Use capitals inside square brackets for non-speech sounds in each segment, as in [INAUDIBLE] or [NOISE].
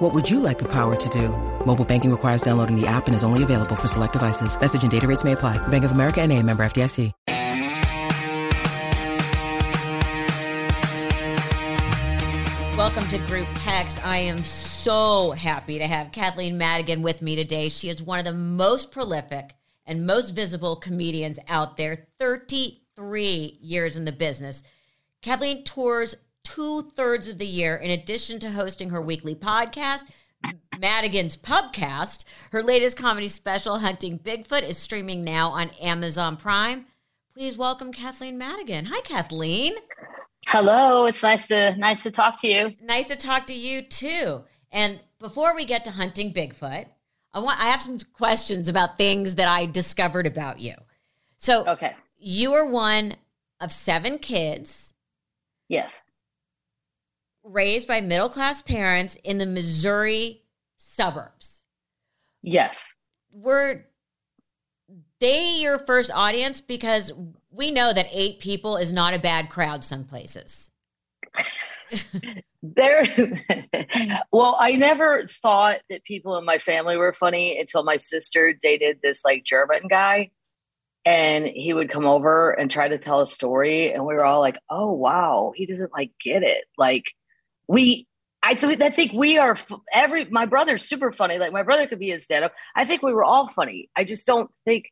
What would you like the power to do? Mobile banking requires downloading the app and is only available for select devices. Message and data rates may apply. Bank of America and a member FDIC. Welcome to Group Text. I am so happy to have Kathleen Madigan with me today. She is one of the most prolific and most visible comedians out there, 33 years in the business. Kathleen tours two thirds of the year, in addition to hosting her weekly podcast, Madigan's Pubcast. Her latest comedy special, Hunting Bigfoot, is streaming now on Amazon Prime. Please welcome Kathleen Madigan. Hi, Kathleen. Hello, it's nice to nice to talk to you. Nice to talk to you too. And before we get to hunting Bigfoot, I want I have some questions about things that I discovered about you. So, Okay. you are one of seven kids Yes. Raised by middle class parents in the Missouri suburbs. Yes. Were they your first audience? Because we know that eight people is not a bad crowd some places. [LAUGHS] There [LAUGHS] well, I never thought that people in my family were funny until my sister dated this like German guy. And he would come over and try to tell a story, and we were all like, "Oh wow, he doesn't like get it." Like we, I th- I think we are every. My brother's super funny. Like my brother could be his stand up. I think we were all funny. I just don't think.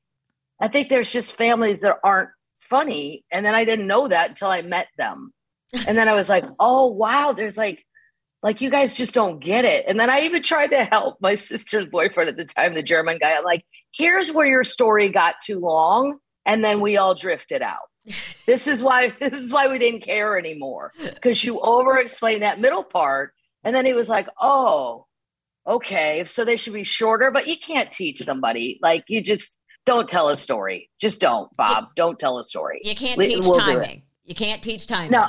I think there's just families that aren't funny, and then I didn't know that until I met them, and then I was like, [LAUGHS] "Oh wow, there's like." Like you guys just don't get it. And then I even tried to help my [LAUGHS] sister's boyfriend at the time, the German guy. I'm like, here's where your story got too long. And then we all drifted out. This is why [LAUGHS] this is why we didn't care anymore. Because you over explained that middle part. And then he was like, Oh, okay. So they should be shorter, but you can't teach somebody. Like you just don't tell a story. Just don't, Bob. Don't tell a story. You can't teach we'll timing. You can't teach timing. No,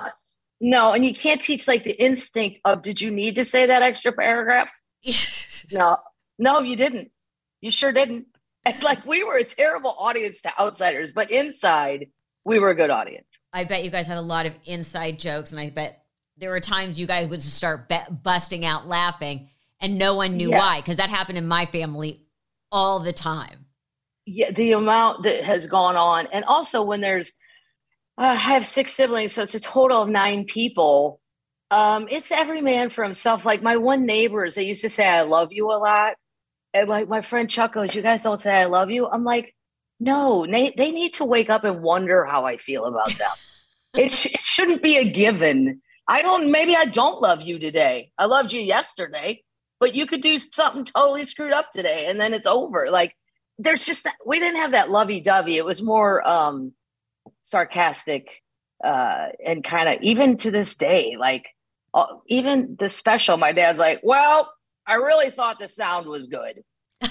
no, and you can't teach like the instinct of did you need to say that extra paragraph? [LAUGHS] No, no, you didn't. You sure didn't. [LAUGHS] And like we were a terrible audience to outsiders, but inside we were a good audience. I bet you guys had a lot of inside jokes, and I bet there were times you guys would just start be- busting out laughing, and no one knew Yeah. why, because that happened in my family all the time. Yeah, the amount that has gone on, and also when there's, uh, I have six siblings, so it's a total of nine people. Um, it's every man for himself. Like my one neighbors, they used to say "I love you" a lot, and like my friend Chuck goes, "You guys don't say I love you." I'm like, no, they they need to wake up and wonder how I feel about them. [LAUGHS] it, sh- it shouldn't be a given. I don't. Maybe I don't love you today. I loved you yesterday, but you could do something totally screwed up today, and then it's over. Like there's just that, we didn't have that lovey dovey. It was more um, sarcastic uh, and kind of even to this day, like uh, even the special. My dad's like, "Well, I really thought the sound was good." [LAUGHS]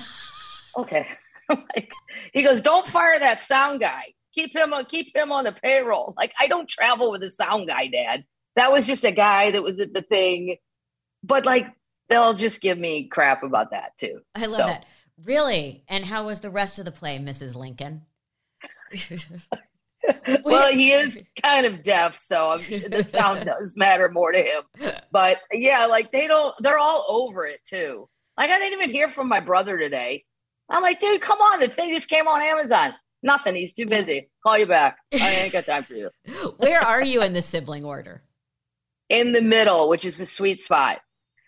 okay, [LAUGHS] like he goes, "Don't fire that sound guy. Keep him on. Keep him on the payroll." Like I don't travel with a sound guy, Dad. That was just a guy that was at the thing. But like they'll just give me crap about that too. I love So- that. Really? And how was the rest of the play, Mrs. Lincoln? [LAUGHS] well, he is kind of deaf, so the sound [LAUGHS] does matter more to him. But yeah, like they don't, they're all over it too. Like I didn't even hear from my brother today. I'm like, dude, come on, the thing just came on Amazon. Nothing. He's too busy. Call you back. I ain't got time for you. [LAUGHS] Where are you in the sibling order? In the middle, which is the sweet spot,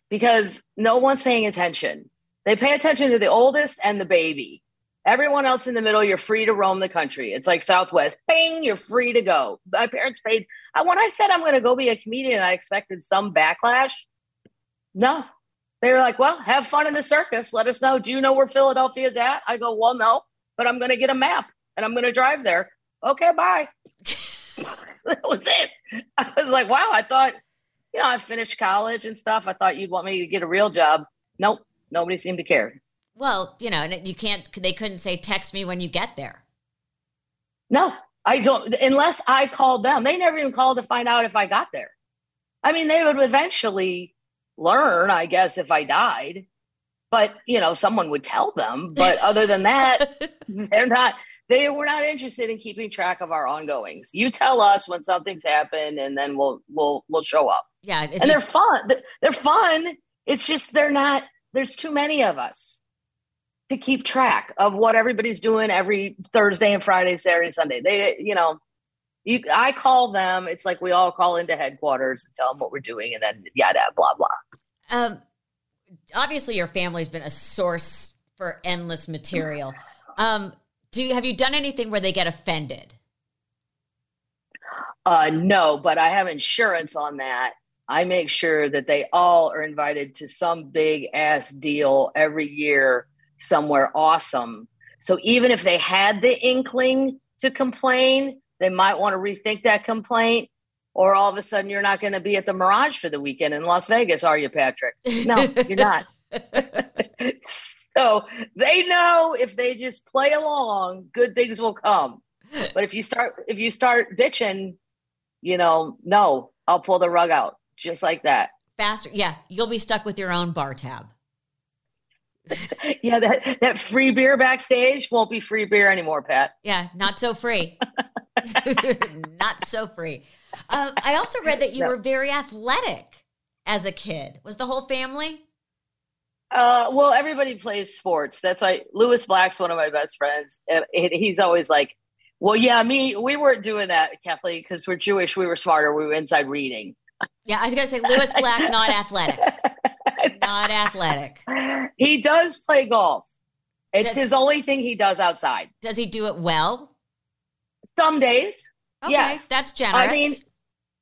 because no one's paying attention. They pay attention to the oldest and the baby. Everyone else in the middle, you're free to roam the country. It's like Southwest. Bing, you're free to go. My parents paid. When I said I'm going to go be a comedian, I expected some backlash. No. They were like, well, have fun in the circus. Let us know. Do you know where Philadelphia is at? I go, well, no, but I'm going to get a map and I'm going to drive there. Okay, bye. [LAUGHS] that was it. I was like, wow, I thought, you know, I finished college and stuff. I thought you'd want me to get a real job. Nope. Nobody seemed to care. Well, you know, and you can't, they couldn't say, text me when you get there. No, I don't, unless I called them. They never even called to find out if I got there. I mean, they would eventually learn, I guess, if I died. But, you know, someone would tell them. But other than that, [LAUGHS] they're not, they were not interested in keeping track of our ongoings. You tell us when something's happened and then we'll, we'll, we'll show up. Yeah. And they're fun. They're fun. It's just, they're not, there's too many of us to keep track of what everybody's doing every Thursday and Friday, Saturday, Sunday. They, you know, you, I call them. It's like we all call into headquarters and tell them what we're doing, and then yada blah blah. Um, obviously, your family's been a source for endless material. [SIGHS] Um, do you, have you done anything where they get offended? Uh, no, but I have insurance on that. I make sure that they all are invited to some big ass deal every year somewhere awesome. So even if they had the inkling to complain, they might want to rethink that complaint. Or all of a sudden, you're not going to be at the Mirage for the weekend in Las Vegas, are you, Patrick? No, you're not. [LAUGHS] so they know if they just play along, good things will come. But if you start if you start bitching, you know, no, I'll pull the rug out just like that. Faster, yeah, you'll be stuck with your own bar tab. [LAUGHS] yeah, that that free beer backstage won't be free beer anymore, Pat. Yeah, not so free. [LAUGHS] not so free. Uh, I also read that you no. were very athletic as a kid. Was the whole family? Uh, well, everybody plays sports. That's why Lewis Black's one of my best friends. He's always like, "Well, yeah, me. We weren't doing that, Kathleen, because we're Jewish. We were smarter. We were inside reading." Yeah, I was gonna say Lewis Black, not athletic. [LAUGHS] not athletic. He does play golf. It's does, his only thing he does outside. Does he do it well? Some days. Okay, yes. that's generous. I mean,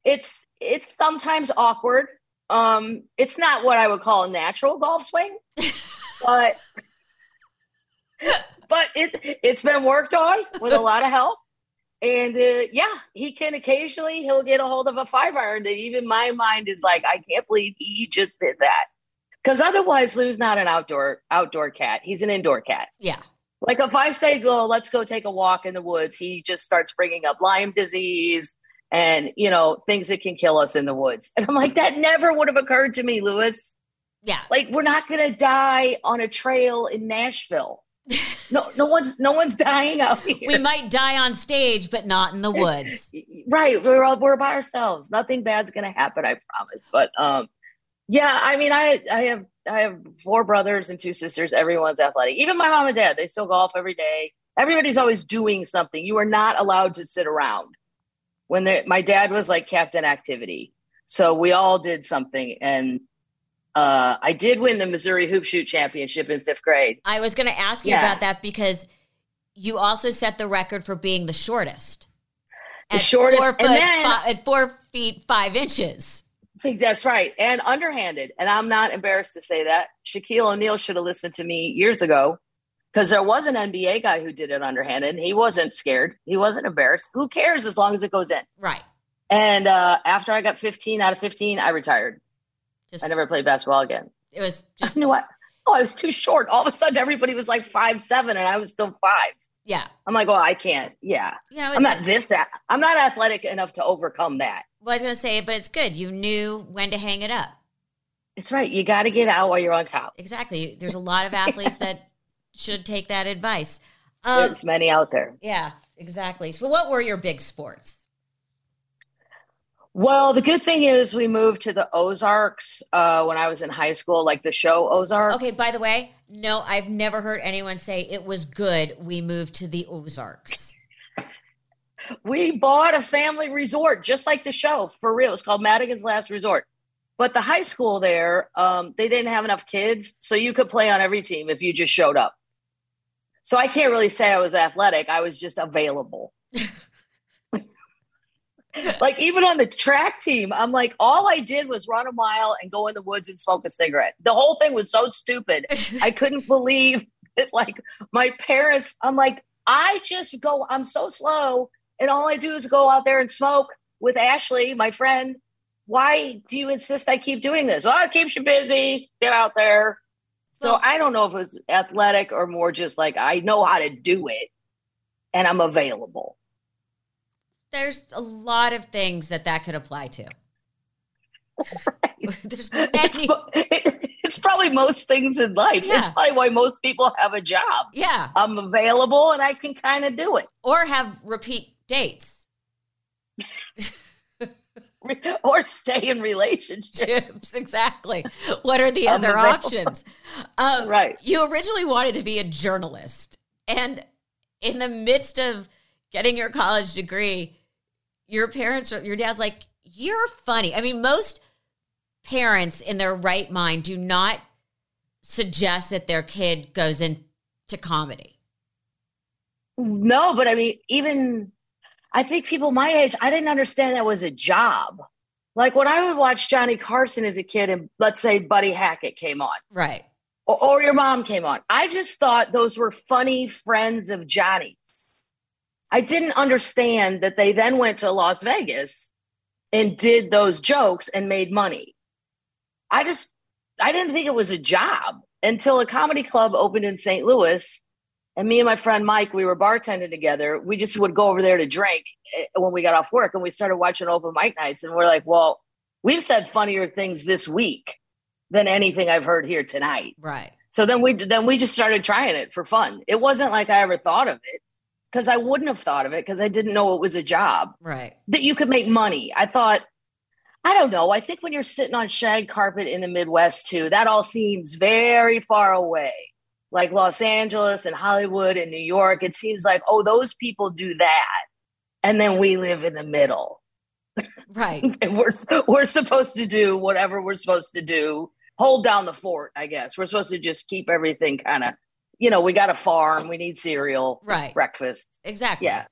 it's it's sometimes awkward. Um, it's not what I would call a natural golf swing, [LAUGHS] but but it it's been worked on with a lot of help. And uh, yeah, he can occasionally he'll get a hold of a five iron that even my mind is like, I can't believe he just did that. Because otherwise, Lou's not an outdoor outdoor cat. He's an indoor cat. Yeah. Like if I say go, let's go take a walk in the woods, he just starts bringing up Lyme disease and you know things that can kill us in the woods. And I'm like, that never would have occurred to me, Lewis. Yeah. Like we're not gonna die on a trail in Nashville. [LAUGHS] no, no one's no one's dying out here. We might die on stage, but not in the [LAUGHS] woods. right. We're all, we're by ourselves. Nothing bad's gonna happen, I promise. But um, yeah, I mean, I I have I have four brothers and two sisters. Everyone's athletic. Even my mom and dad, they still golf every day. Everybody's always doing something. You are not allowed to sit around. When my dad was like captain activity, so we all did something, and uh, I did win the Missouri Hoop Shoot Championship in fifth grade. I was going to ask you yeah. about that because you also set the record for being the shortest. The shortest, four foot, then, five, at four feet five inches. I think that's right. And underhanded. And I'm not embarrassed to say that. Shaquille O'Neal should have listened to me years ago because there was an NBA guy who did it underhanded. And he wasn't scared. He wasn't embarrassed. Who cares as long as it goes in? Right. And uh, after I got 15 out of 15, I retired. Just, I never played basketball again. It was just. You know what? Oh, I was too short. All of a sudden, everybody was like five seven, and I was still five. Yeah. I'm like, well, I can't. Yeah. I'm not this. I'm not athletic enough to overcome that. Well, I was going to say, but it's good. You knew when to hang it up. It's right. You got to get out while you're on top. Exactly. There's a lot of [LAUGHS] athletes that should take that advice. Um, There's many out there. Yeah, exactly. So, what were your big sports? Well, the good thing is we moved to the Ozarks uh, when I was in high school, like the show Ozark. Okay, by the way, no, I've never heard anyone say it was good we moved to the Ozarks [LAUGHS] we bought a family resort just like the show for real. It's called Madigan's Last Resort. But the high school there, um, they didn't have enough kids, so you could play on every team if you just showed up. So I can't really say I was athletic. I was just available. [LAUGHS] like even on the track team, I'm like, all I did was run a mile and go in the woods and smoke a cigarette. The whole thing was so stupid. I couldn't [LAUGHS] believe it. Like my parents, I'm like, I just go, I'm so slow and all I do is go out there and smoke with Ashley, my friend. Why do you insist I keep doing this? Well, it keeps you busy. Get out there. So well, I don't know if it was athletic or more just like I know how to do it and I'm available. There's a lot of things that that could apply to. Right. [LAUGHS] There's It's, [LAUGHS] it's probably most things in life. It's probably why most people have a job. Yeah. I'm available and I can kind of do it. Or have repeat dates. [LAUGHS] Or stay in relationships. Exactly. What are the I'm other available. options? Um, Right. You originally wanted to be a journalist, and in the midst of getting your college degree, your parents, or your dad's like, "You're funny." I mean, most parents in their right mind do not suggest that their kid goes into comedy. No, but I mean, even I think people my age, I didn't understand that was a job. Like when I would watch Johnny Carson as a kid, and let's say Buddy Hackett came on, Right. or, or your mom came on, I just thought those were funny friends of Johnny's. I didn't understand that they then went to Las Vegas and did those jokes and made money. I just, I didn't think it was a job until a comedy club opened in St. Louis. And me and my friend Mike, we were bartending together. We just would go over there to drink eh, when we got off work and we started watching open mic nights. And we're like, well, we've said funnier things this week than anything I've heard here tonight. Right. So then we then we just started trying it for fun. It wasn't like I ever thought of it because I wouldn't have thought of it because I didn't know it was a job Right. that you could make money. I thought, I don't know. I think when you're sitting on shag carpet in the Midwest too, that all seems very far away. Like Los Angeles and Hollywood and New York, it seems like, oh, those people do that. And then we live in the middle. Right. [LAUGHS] And we're we're supposed to do whatever we're supposed to do. Hold down the fort, I guess. We're supposed to just keep everything kind of, you know, we got a farm, we need cereal, Right. breakfast. Exactly. Yeah.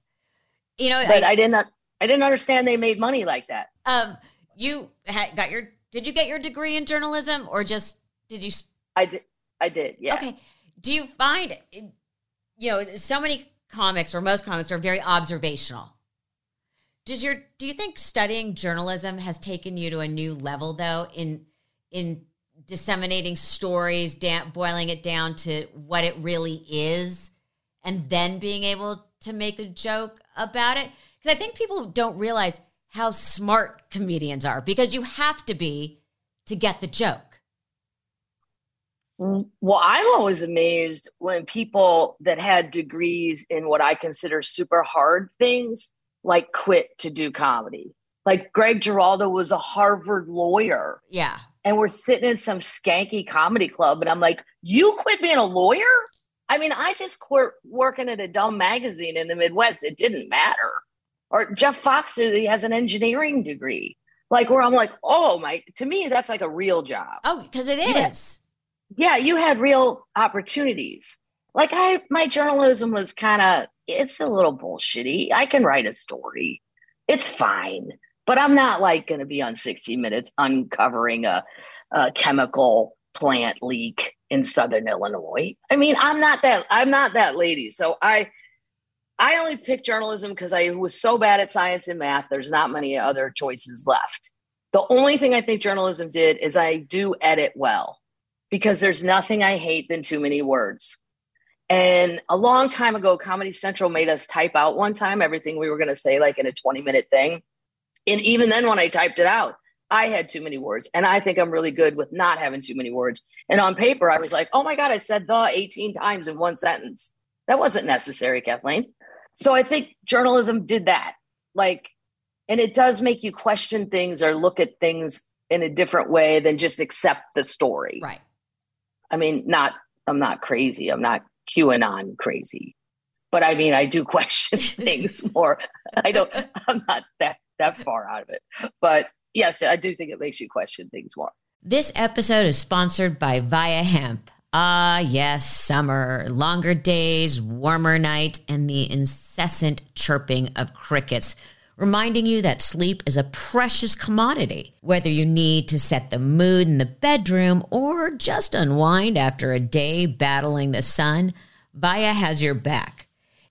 You know, But I, I didn't I didn't understand they made money like that. um, you had got your. Did you get your degree in journalism, or just did you? I did I did, yeah. Okay. Do you find, you know, so many comics or most comics are very observational. Does your do you think studying journalism has taken you to a new level though in in disseminating stories, da- boiling it down to what it really is, and then being able to make a joke about it? Because I think people don't realize how smart comedians are because you have to be to get the joke. Well, I'm always amazed when people that had degrees in what I consider super hard things like quit to do comedy. Like Greg Giraldo was a Harvard lawyer Yeah. And we're sitting in some skanky comedy club and I'm like, "You quit being a lawyer?" I mean, I just quit working at a dumb magazine in the Midwest. It didn't matter. Or Jeff Foxer, uh, he has an engineering degree. Like where I'm like, "Oh my, to me that's like a real job." Oh, because it is Yeah. yeah, you had real opportunities. Like I, my journalism was kind of, it's a little bullshitty. I can write a story. It's fine, but I'm not like going to be on 60 Minutes uncovering a, a chemical plant leak in Southern Illinois. I mean, I'm not that, I'm not that lady. So I, I only picked journalism because I was so bad at science and math. There's not many other choices left. The only thing I think journalism did is I do edit well because there's nothing I hate than too many words. And a long time ago, Comedy Central made us type out one time everything we were going to say, like in a 20 minute thing. And even then, when I typed it out, I had too many words. And I think I'm really good with not having too many words. And on paper, I was like, oh my God, I said the 18 times in one sentence. That wasn't necessary, Kathleen. So I think journalism did that. Like, and it does make you question things or look at things in a different way than just accept the story. Right. I mean, not I'm not crazy. I'm not QAnon crazy. But I mean, I do [LAUGHS] question things more. I don't I'm not that that far out of it. But yes, I do think it makes you question things more. This episode is sponsored by Via Hemp. Ah, yes, summer, longer days, warmer nights, and the incessant chirping of crickets, reminding you that sleep is a precious commodity. Whether you need to set the mood in the bedroom or just unwind after a day battling the sun, Via has your back.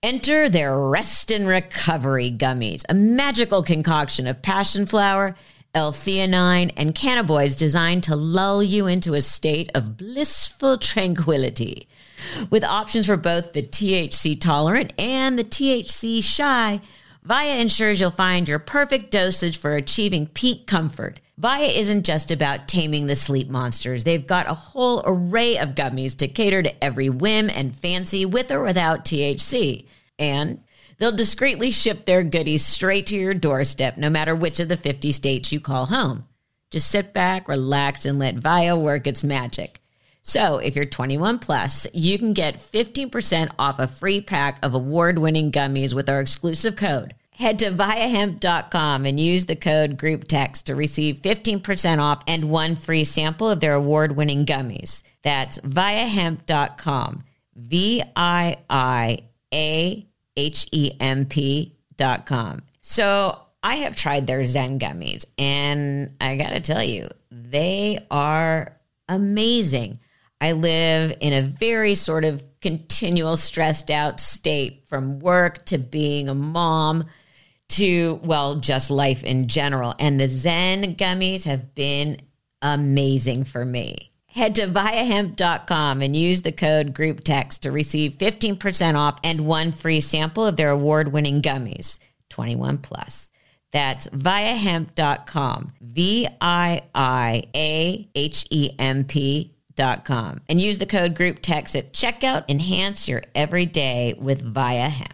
Enter their Rest and Recovery Gummies, a magical concoction of passion flower, L-theanine, and cannabinoids designed to lull you into a state of blissful tranquility. With options for both the THC tolerant and the THC shy, Via ensures you'll find your perfect dosage for achieving peak comfort. Via isn't just about taming the sleep monsters. They've got a whole array of gummies to cater to every whim and fancy with or without THC. And they'll discreetly ship their goodies straight to your doorstep, no matter which of the 50 states you call home. Just sit back, relax, and let Via work its magic. So, if you're 21 plus, you can get 15% off a free pack of award winning gummies with our exclusive code. Head to viahemp.com and use the code GroupText to receive 15% off and one free sample of their award winning gummies. That's viahemp.com. V I I A H E M P.com. So, I have tried their Zen gummies, and I got to tell you, they are amazing. I live in a very sort of continual stressed out state from work to being a mom to, well, just life in general. And the Zen gummies have been amazing for me. Head to viahemp.com and use the code GroupText to receive 15% off and one free sample of their award winning gummies, 21 plus. That's viahemp.com, V I I A H E M P dot com and use the code group text at checkout. Enhance your everyday with Via Hemp.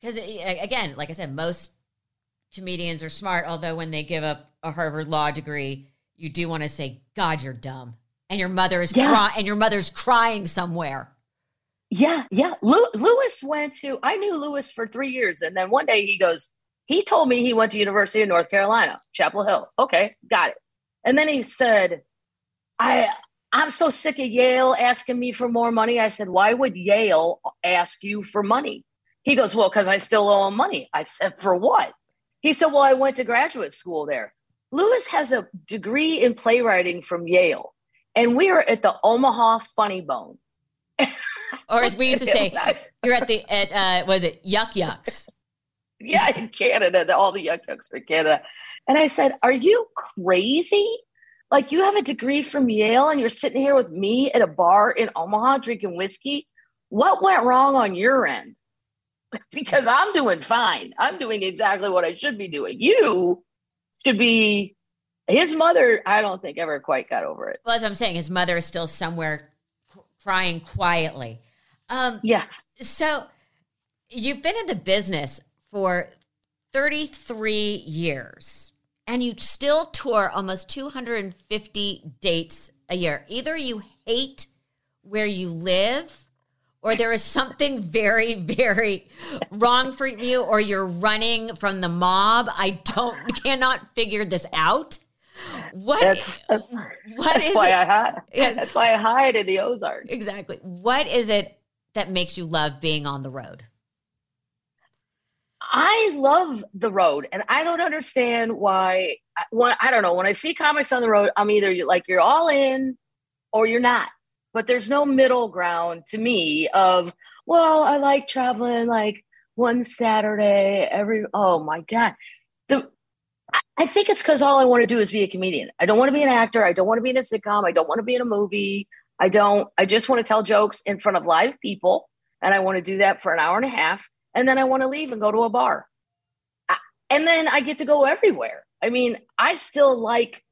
Because again, like I said, most comedians are smart. Although when they give up a Harvard law degree, you do want to say, "God, you're dumb," and your mother is yeah. crying, and your mother's crying somewhere. Yeah, yeah. Lewis went to. I knew Lewis for three years, and then one day he goes. He told me he went to University of North Carolina, Chapel Hill. Okay, got it. And then he said, "I." I'm so sick of Yale asking me for more money. I said, Why would Yale ask you for money? He goes, Well, because I still owe him money. I said, For what? He said, Well, I went to graduate school there. Lewis has a degree in playwriting from Yale, and we are at the Omaha Funny Bone. [LAUGHS] or as we used to say, you're at the at uh, was it Yuk Yuks? yeah, in Canada, all the Yuk Yuk's for Canada. And I said, "Are you crazy? Like you have a degree from Yale, and you're sitting here with me at a bar in Omaha drinking whiskey? What went wrong on your end?" [LAUGHS] because I'm doing fine. I'm doing exactly what I should be doing. You should be. His mother, I don't think ever quite got over it. Well, as I'm saying, his mother is still somewhere crying quietly. Um, yes. So you've been in the business for 33 years and you still tour almost 250 dates a year. Either you hate where you live or there is something very, very wrong for you, or you're running from the mob. I don't cannot figure this out. What that's, that's, what that's why it? I hide. Yes. That's why I hide in the Ozarks. Exactly. What is it that makes you love being on the road? I love the road, and I don't understand why. When, I don't know. When I see comics on the road, I'm either like you're all in or you're not but there's no middle ground to me of well i like traveling like one saturday every oh my god. The i think it's because all i want to do is be a comedian. I don't want to be an actor i don't want to be in a sitcom i don't want to be in a movie. I don't i just want to tell jokes in front of live people and i want to do that for an hour and a half and then i want to leave and go to a bar. And then i get to go everywhere. I mean i still like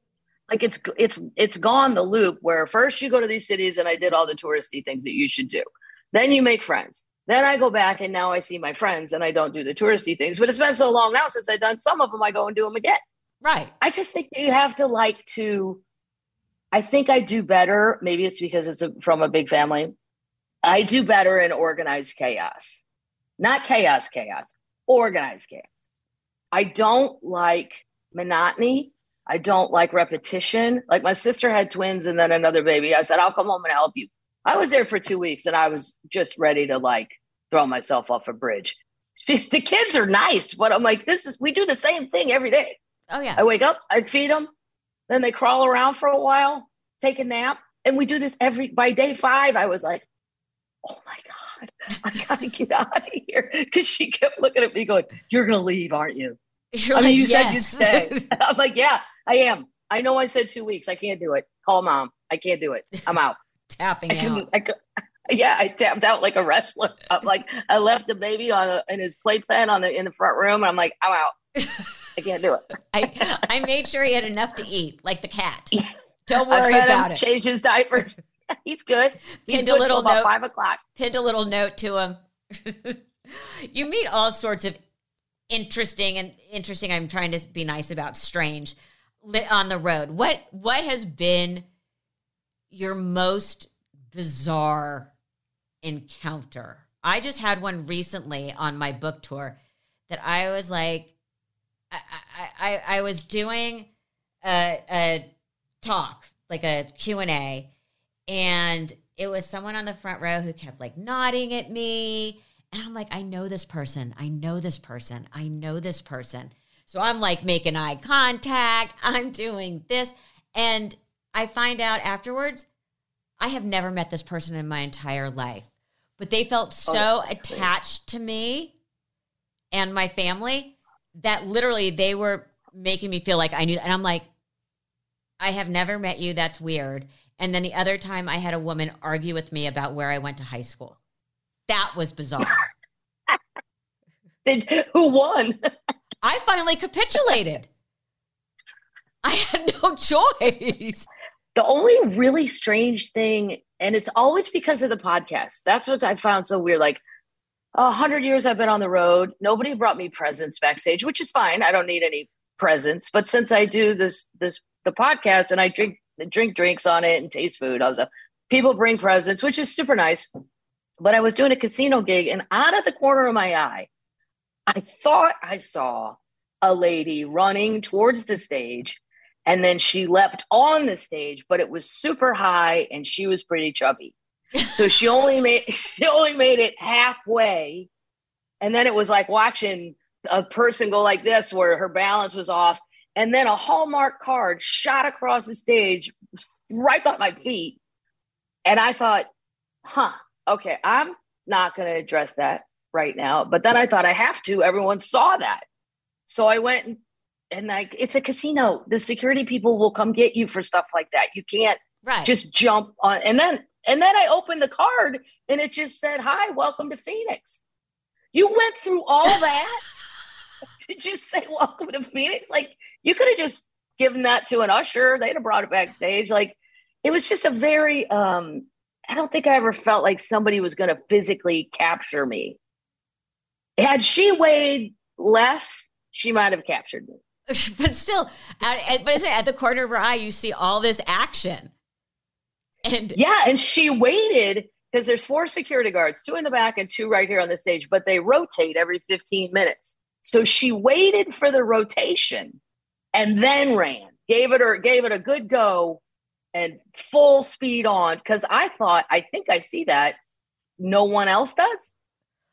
like it's it's it's gone the loop where first you go to these cities and I did all the touristy things that you should do. Then you make friends. Then I go back and now I see my friends and I don't do the touristy things. But it's been so long now since I've done some of them, I go and do them again. Right. I just think you have to like to. I think I do better. Maybe it's because it's a, from a big family. I do better in organized chaos, not chaos, chaos, organized chaos. I don't like monotony I don't like repetition. Like my sister had twins and then another baby. I said, I'll come home and help you. I was there for two weeks and I was just ready to like throw myself off a bridge. [LAUGHS] she, the kids are nice, but I'm like, this is we do the same thing every day. Oh yeah. I wake up, I feed them, then they crawl around for a while, take a nap, and we do this every by day five. I was like, oh my god, I [LAUGHS] gotta get out of here because she kept looking at me going, "You're gonna leave, aren't you?" You're I mean, like, you yes. said you stay. [LAUGHS] I'm like, yeah, I am. I know I said two weeks. I can't do it. Call mom. I can't do it. I'm out. [LAUGHS] Tapping I out. I could, [LAUGHS] yeah, I tapped out like a wrestler. I'm like, I left the baby on a, in his playpen on the in the front room, and I'm like, I'm out. I can't do it. [LAUGHS] I I made sure he had enough to eat, like the cat. Don't worry about it. Changed his diapers. He's good. He's Pinned a little note. five o'clock. Pinned a little note to him. you meet all sorts of interesting and interesting. I'm trying to be nice about strange on the road. What what has been your most bizarre encounter? I just had one recently on my book tour that I was like, I I, I, I was doing a, a talk like a Q and A, and it was someone on the front row who kept like nodding at me. And I'm like, I know this person. I know this person. I know this person. So I'm like making eye contact. [LAUGHS] I'm doing this. And I find out afterwards, I have never met this person in my entire life. But they felt oh, so that's great. attached to me and my family that literally they were making me feel like I knew. And I'm like, I have never met you. That's weird. And then the other time I had a woman argue with me about where I went to high school. That was bizarre. [LAUGHS] Did, who won? [LAUGHS] I finally capitulated. I had no choice. the only really strange thing, and it's always because of the podcast. That's what I found so weird. Like a hundred years I've been on the road. Nobody brought me presents backstage, which is fine. I don't need any presents. But since I do this this the podcast and I drink drink drinks on it and taste food, I was a people bring presents, which is super nice. But I was doing a casino gig, and out of the corner of my eye, I thought I saw a lady running towards the stage and then she leapt on the stage but it was super high and she was pretty chubby. So she [LAUGHS] only made she only made it halfway and then it was like watching a person go like this where her balance was off and then a hallmark card shot across the stage right by my feet and i thought huh okay i'm not going to address that right now but then i thought i have to everyone saw that. So i went and and like it's a casino. The security people will come get you for stuff like that. You can't Right. just jump on and then and then i opened the card and it just said hi welcome to phoenix. You went through all [LAUGHS] that? To just say welcome to phoenix? Like you could have just given that to an usher. They'd have brought it backstage. Like it was just a very um i don't think i ever felt like somebody was going to physically capture me had she weighed less she might have captured me [LAUGHS] but still, at, at, but at the corner of her eye, you see all this action. And Yeah, and she waited because there's four security guards, two in the back and two right here on the stage, but they rotate every 15 minutes. So she waited for the rotation and then ran. Gave it her gave it a good go and full speed on cuz I thought I think I see that no one else does.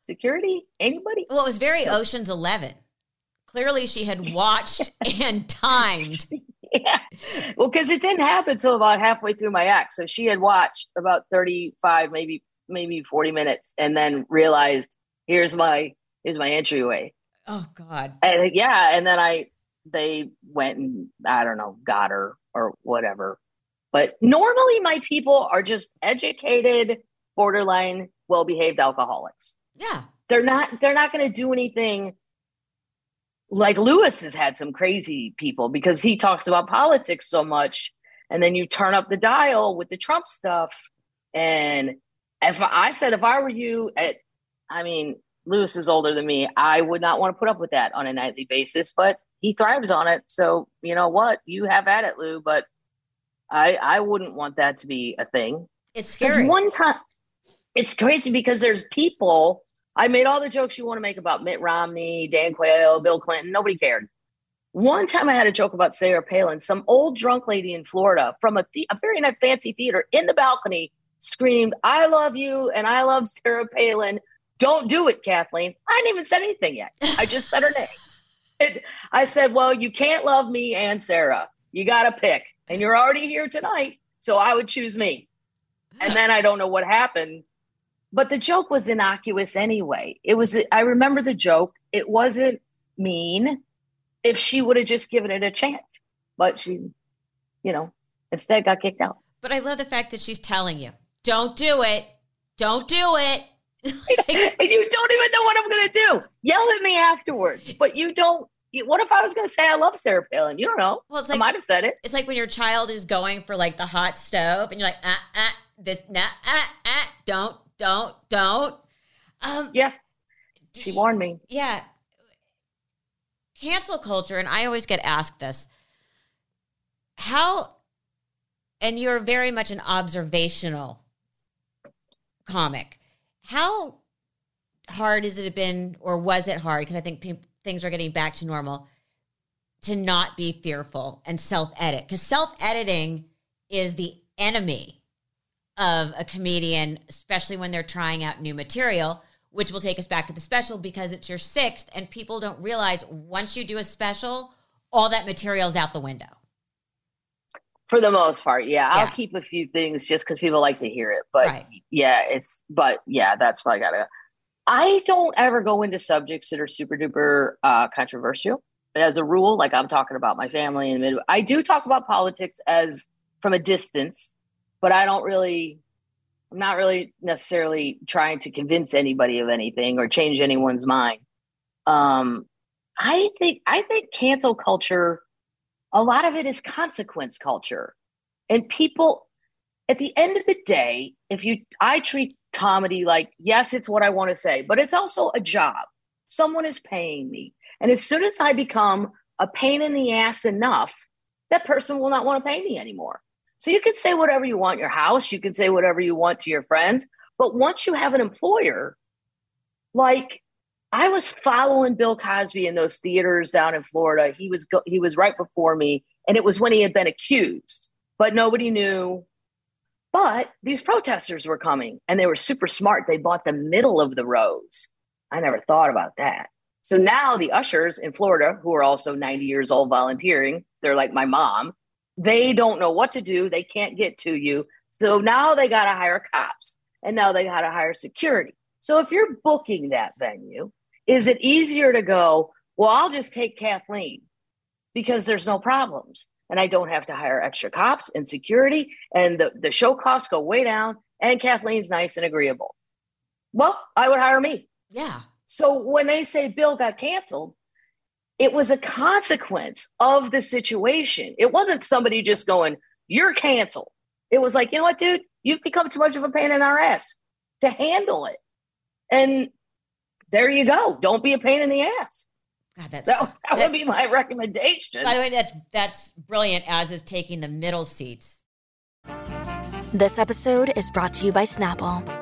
Security? Anybody? well, it was very Ocean's 11. Clearly, she had [LAUGHS] watched and [LAUGHS] timed. [LAUGHS] yeah. Well, because it didn't happen until about halfway through my act. So she had watched about 35, maybe maybe 40 minutes, and then realized here's my here's my entryway. Oh, God. And yeah, and then I they went and I don't know, got her or whatever. But normally my people are just educated, borderline, well behaved alcoholics Yeah. they're not they're not going to do anything like Lewis has had some crazy people because he talks about politics so much and then you turn up the dial with the Trump stuff and if I said if I were you at I mean Lewis is older than me I would not want to put up with that on a nightly basis but he thrives on it so you know what you have at it Lou but I I wouldn't want that to be a thing It's scary. one time, it's crazy because there's people. I made all the jokes you want to make about Mitt Romney, Dan Quayle, Bill Clinton. Nobody cared. One time I had a joke about Sarah Palin. Some old drunk lady in Florida from a, the- a very nice fancy theater in the balcony screamed, I love you and I love Sarah Palin. Don't do it, Kathleen. I didn't even said anything yet. I just said her [LAUGHS] name. It, I said, Well, you can't love me and Sarah. You got to pick. And you're already here tonight. So I would choose me. And then I don't know what happened. But the joke was innocuous anyway. It was, I remember the joke. It wasn't mean if she would have just given it a chance. But she, you know, instead got kicked out. But I love the fact that she's telling you, don't do it. Don't do it. [LAUGHS] and you don't even know what I'm going to do. Yell at me afterwards, but you don't. What if I was going to say I love Sarah Palin? You don't know. Well, it's like, I might have said it. It's like when your child is going for like the hot stove, and you're like, ah, ah, this, nah, ah, ah, don't, don't, don't. Um, yeah, she warned me. Yeah, cancel culture, and I always get asked this: how, and you're very much an observational comic. How hard has it been, or was it hard? Because I think pe- things are getting back to normal to not be fearful and self edit. Because self editing is the enemy of a comedian, especially when they're trying out new material, which will take us back to the special because it's your sixth, and people don't realize once you do a special, all that material is out the window. For the most part, yeah. yeah. I'll keep a few things just because people like to hear it. But right. yeah, it's but yeah, that's what I gotta. I don't ever go into subjects that are super duper uh, controversial. As a rule, like I'm talking about my family and I do talk about politics as from a distance, but I don't really. I'm not really necessarily trying to convince anybody of anything or change anyone's mind. Um, I think I think cancel culture a lot of it is consequence culture. And people, at the end of the day, if you, I treat comedy like, yes, it's what I want to say, but it's also a job. Someone is paying me. And as soon as I become a pain in the ass enough, that person will not want to pay me anymore. So you can say whatever you want your house, you can say whatever you want to your friends. But once you have an employer, like I was following Bill Cosby in those theaters down in Florida. He was go- he was right before me, and it was when he had been accused, but nobody knew. But these protesters were coming, and they were super smart. They bought the middle of the rows. I never thought about that. So now the ushers in Florida, who are also 90 years old volunteering, they're like my mom. They don't know what to do. They can't get to you. So now they got to hire cops, and now they got to hire security. So if you're booking that venue, is it easier to go, well, I'll just take Kathleen because there's no problems and I don't have to hire extra cops and security and the, the show costs go way down and Kathleen's nice and agreeable. Well, I would hire me. Yeah. So when they say Bill got canceled, it was a consequence of the situation. It wasn't somebody just going, you're canceled. It was like, you know what, dude, you've become too much of a pain in our ass to handle it. And there you go. Don't be a pain in the ass. God, that's that, that, that would be my recommendation. By the way, that's that's brilliant. As is taking the middle seats. This episode is brought to you by Snapple.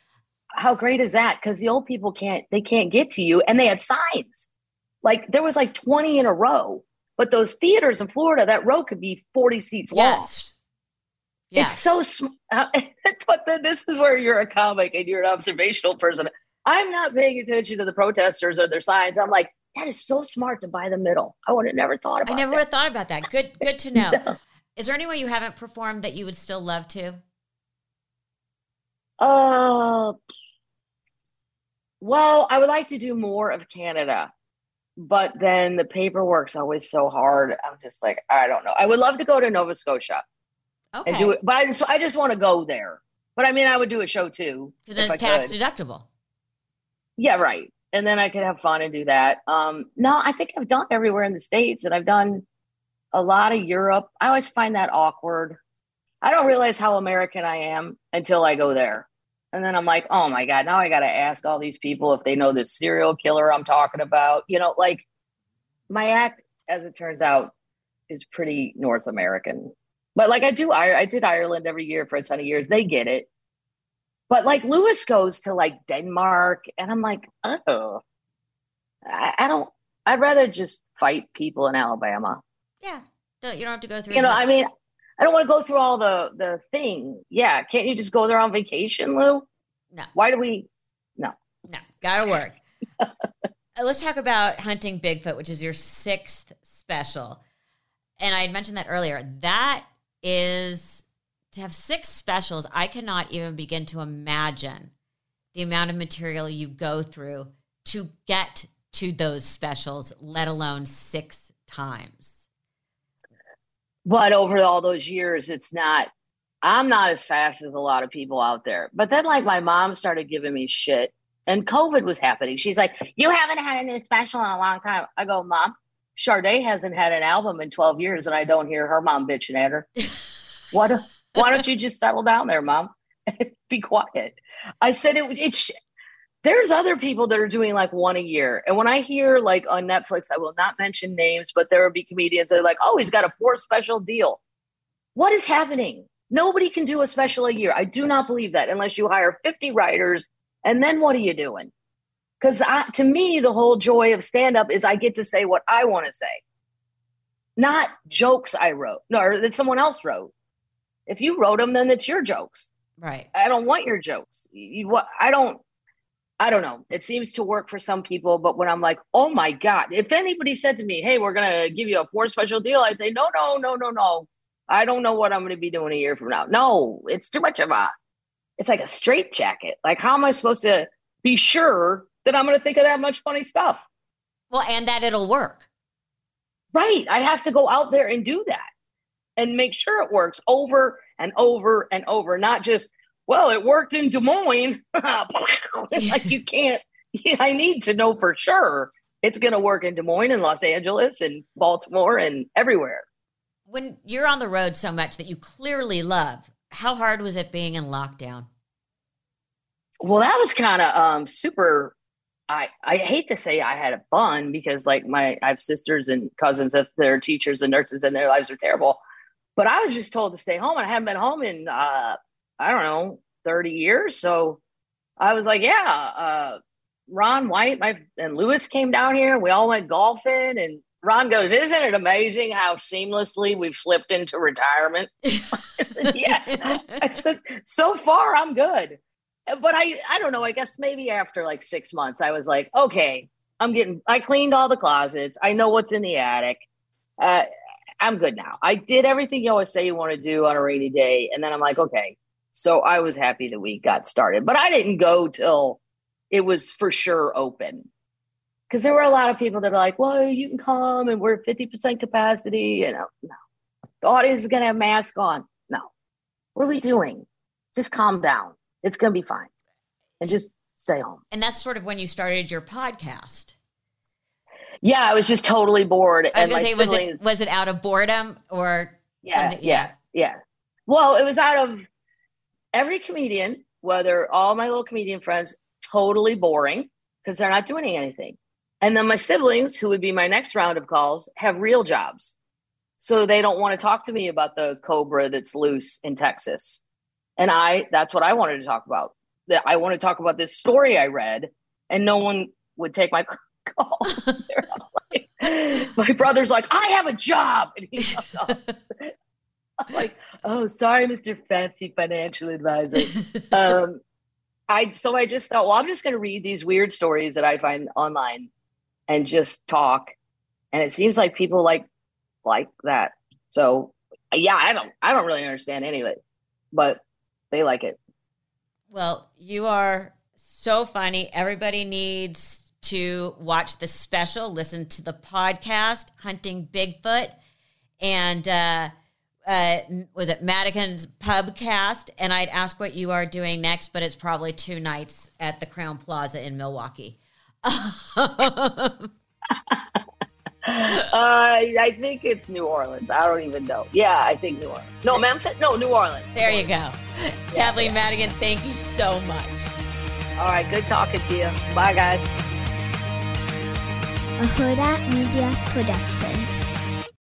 How great is that? Because the old people can't they can't get to you, and they had signs. Like there was like twenty in a row, but those theaters in Florida, that row could be forty seats long. Yes. Yes. It's so small. [LAUGHS] but then this is where you're a comic and you're an observational person. I'm not paying attention to the protesters or their signs. I'm like, that is so smart to buy the middle. I would have never thought about. I never that. thought about that. Good, good to know. [LAUGHS] no. Is there any way you haven't performed that you would still love to? Uh, well, I would like to do more of Canada, but then the paperwork's always so hard. I'm just like, I don't know. I would love to go to Nova Scotia okay. and do it, but I just, I just want to go there. But I mean, I would do a show too. Because it's tax could. deductible. Yeah, right. And then I could have fun and do that. Um, no, I think I've done everywhere in the States and I've done a lot of Europe. I always find that awkward. I don't realize how American I am until I go there. And then I'm like, oh my God, now I got to ask all these people if they know this serial killer I'm talking about. You know, like my act, as it turns out, is pretty North American. But like I do, I, I did Ireland every year for a ton of years. They get it. But like Lewis goes to like Denmark, and I'm like, oh, I, I don't. I'd rather just fight people in Alabama. Yeah, you don't have to go through. You know, I mean, I don't want to go through all the the thing. Yeah, can't you just go there on vacation, Lou? No. Why do we? No. No, gotta work. [LAUGHS] Uh, let's talk about hunting Bigfoot, which is your sixth special. And I had mentioned that earlier. That is to have six specials. I cannot even begin to imagine the amount of material you go through to get to those specials, let alone six times. But over all those years, it's not, I'm not as fast as a lot of people out there. But then, like, my mom started giving me shit and COVID was happening. She's like, You haven't had a new special in a long time. I go, Mom, Sade hasn't had an album in 12 years, and I don't hear her mom bitching at her. [LAUGHS] what? Why don't you just settle down there, Mom? [LAUGHS] Be quiet. I said it. It's there's other people that are doing like one a year, and when I hear like on Netflix, I will not mention names, but there will be comedians that are like, "Oh, he's got a four special deal." What is happening? Nobody can do a special a year. I do not believe that unless you hire 50 writers and then what are you doing? Because to me, the whole joy of stand up is I get to say what I want to say, not jokes I wrote, no, or that someone else wrote. If you wrote them, then it's your jokes. Right. I don't want your jokes. You, what I don't. I don't know. It seems to work for some people, but when I'm like, oh my God, if anybody said to me, hey, we're going to give you a four special deal, I'd say, no, no, no, no, no. I don't know what I'm going to be doing a year from now. No, it's too much of a it's like a straight jacket. Like, how am I supposed to be sure that I'm going to think of that much funny stuff? Well, and that it'll work. Right. I have to go out there and do that and make sure it works over and over and over, not just, well, it worked in Des Moines. [LAUGHS] like, you [LAUGHS] can't, I need to know for sure it's going to work in Des Moines and Los Angeles and Baltimore and everywhere. When you're on the road so much that you clearly love, how hard was it being in lockdown? Well, that was kind of um, super. I I hate to say I had a fun because like my I have sisters and cousins that they're teachers and nurses and their lives are terrible, but I was just told to stay home and I haven't been home in uh, I don't know thirty years. So I was like, yeah. Uh, Ron White my and Lewis came down here. We all went golfing and Ron goes, Isn't it amazing how seamlessly we've slipped into retirement? [LAUGHS] I said, Yeah. I [LAUGHS] said, So far, I'm good. But I, I don't know. I guess maybe after like six months, I was like, Okay, I'm getting, I cleaned all the closets. I know what's in the attic. Uh, I'm good now. I did everything you always say you want to do on a rainy day. And then I'm like, Okay. So I was happy that we got started, but I didn't go till it was for sure open because there were a lot of people that are like, well, you can come and we're 50% capacity. You know, no. The audience is going to have masks on. No. What are we doing? Just calm down. It's going to be fine. And just stay home. And that's sort of when you started your podcast. Yeah, I was just totally bored. I was going to say, siblings, was it was it out of boredom or? Yeah, yeah, yeah. Well, it was out of every comedian, whether all my little comedian friends, totally boring because they're not doing anything. And then my siblings, who would be my next round of calls, have real jobs. So they don't want to talk to me about the cobra that's loose in Texas. And I, that's what I wanted to talk about. That I want to talk about this story I read, and no one would take my [LAUGHS] call. [LAUGHS] like, [LAUGHS] my brother's like, I have a job. And he's I'm [LAUGHS] like, oh, sorry, Mr. Fancy Financial Advisor. [LAUGHS] Um, I so I just thought, well, I'm just going to read these weird stories that I find online and just talk. And it seems like people like like that. So yeah, I don't I don't really understand any of it, but they like it. Well, you are so funny. Everybody needs to watch the special, listen to the podcast, Hunting Bigfoot, and uh, uh, was it Madigan's Pubcast? And I'd ask what you are doing next, but it's probably two nights at the Crowne Plaza in Milwaukee. [LAUGHS] I think it's New Orleans. I don't even know. Yeah, I think New Orleans. No, Memphis? No, New Orleans. There you go. Kathleen yeah. Madigan, thank you so much. All right, good talking to you. Bye, guys. A Hurrdat Media Production.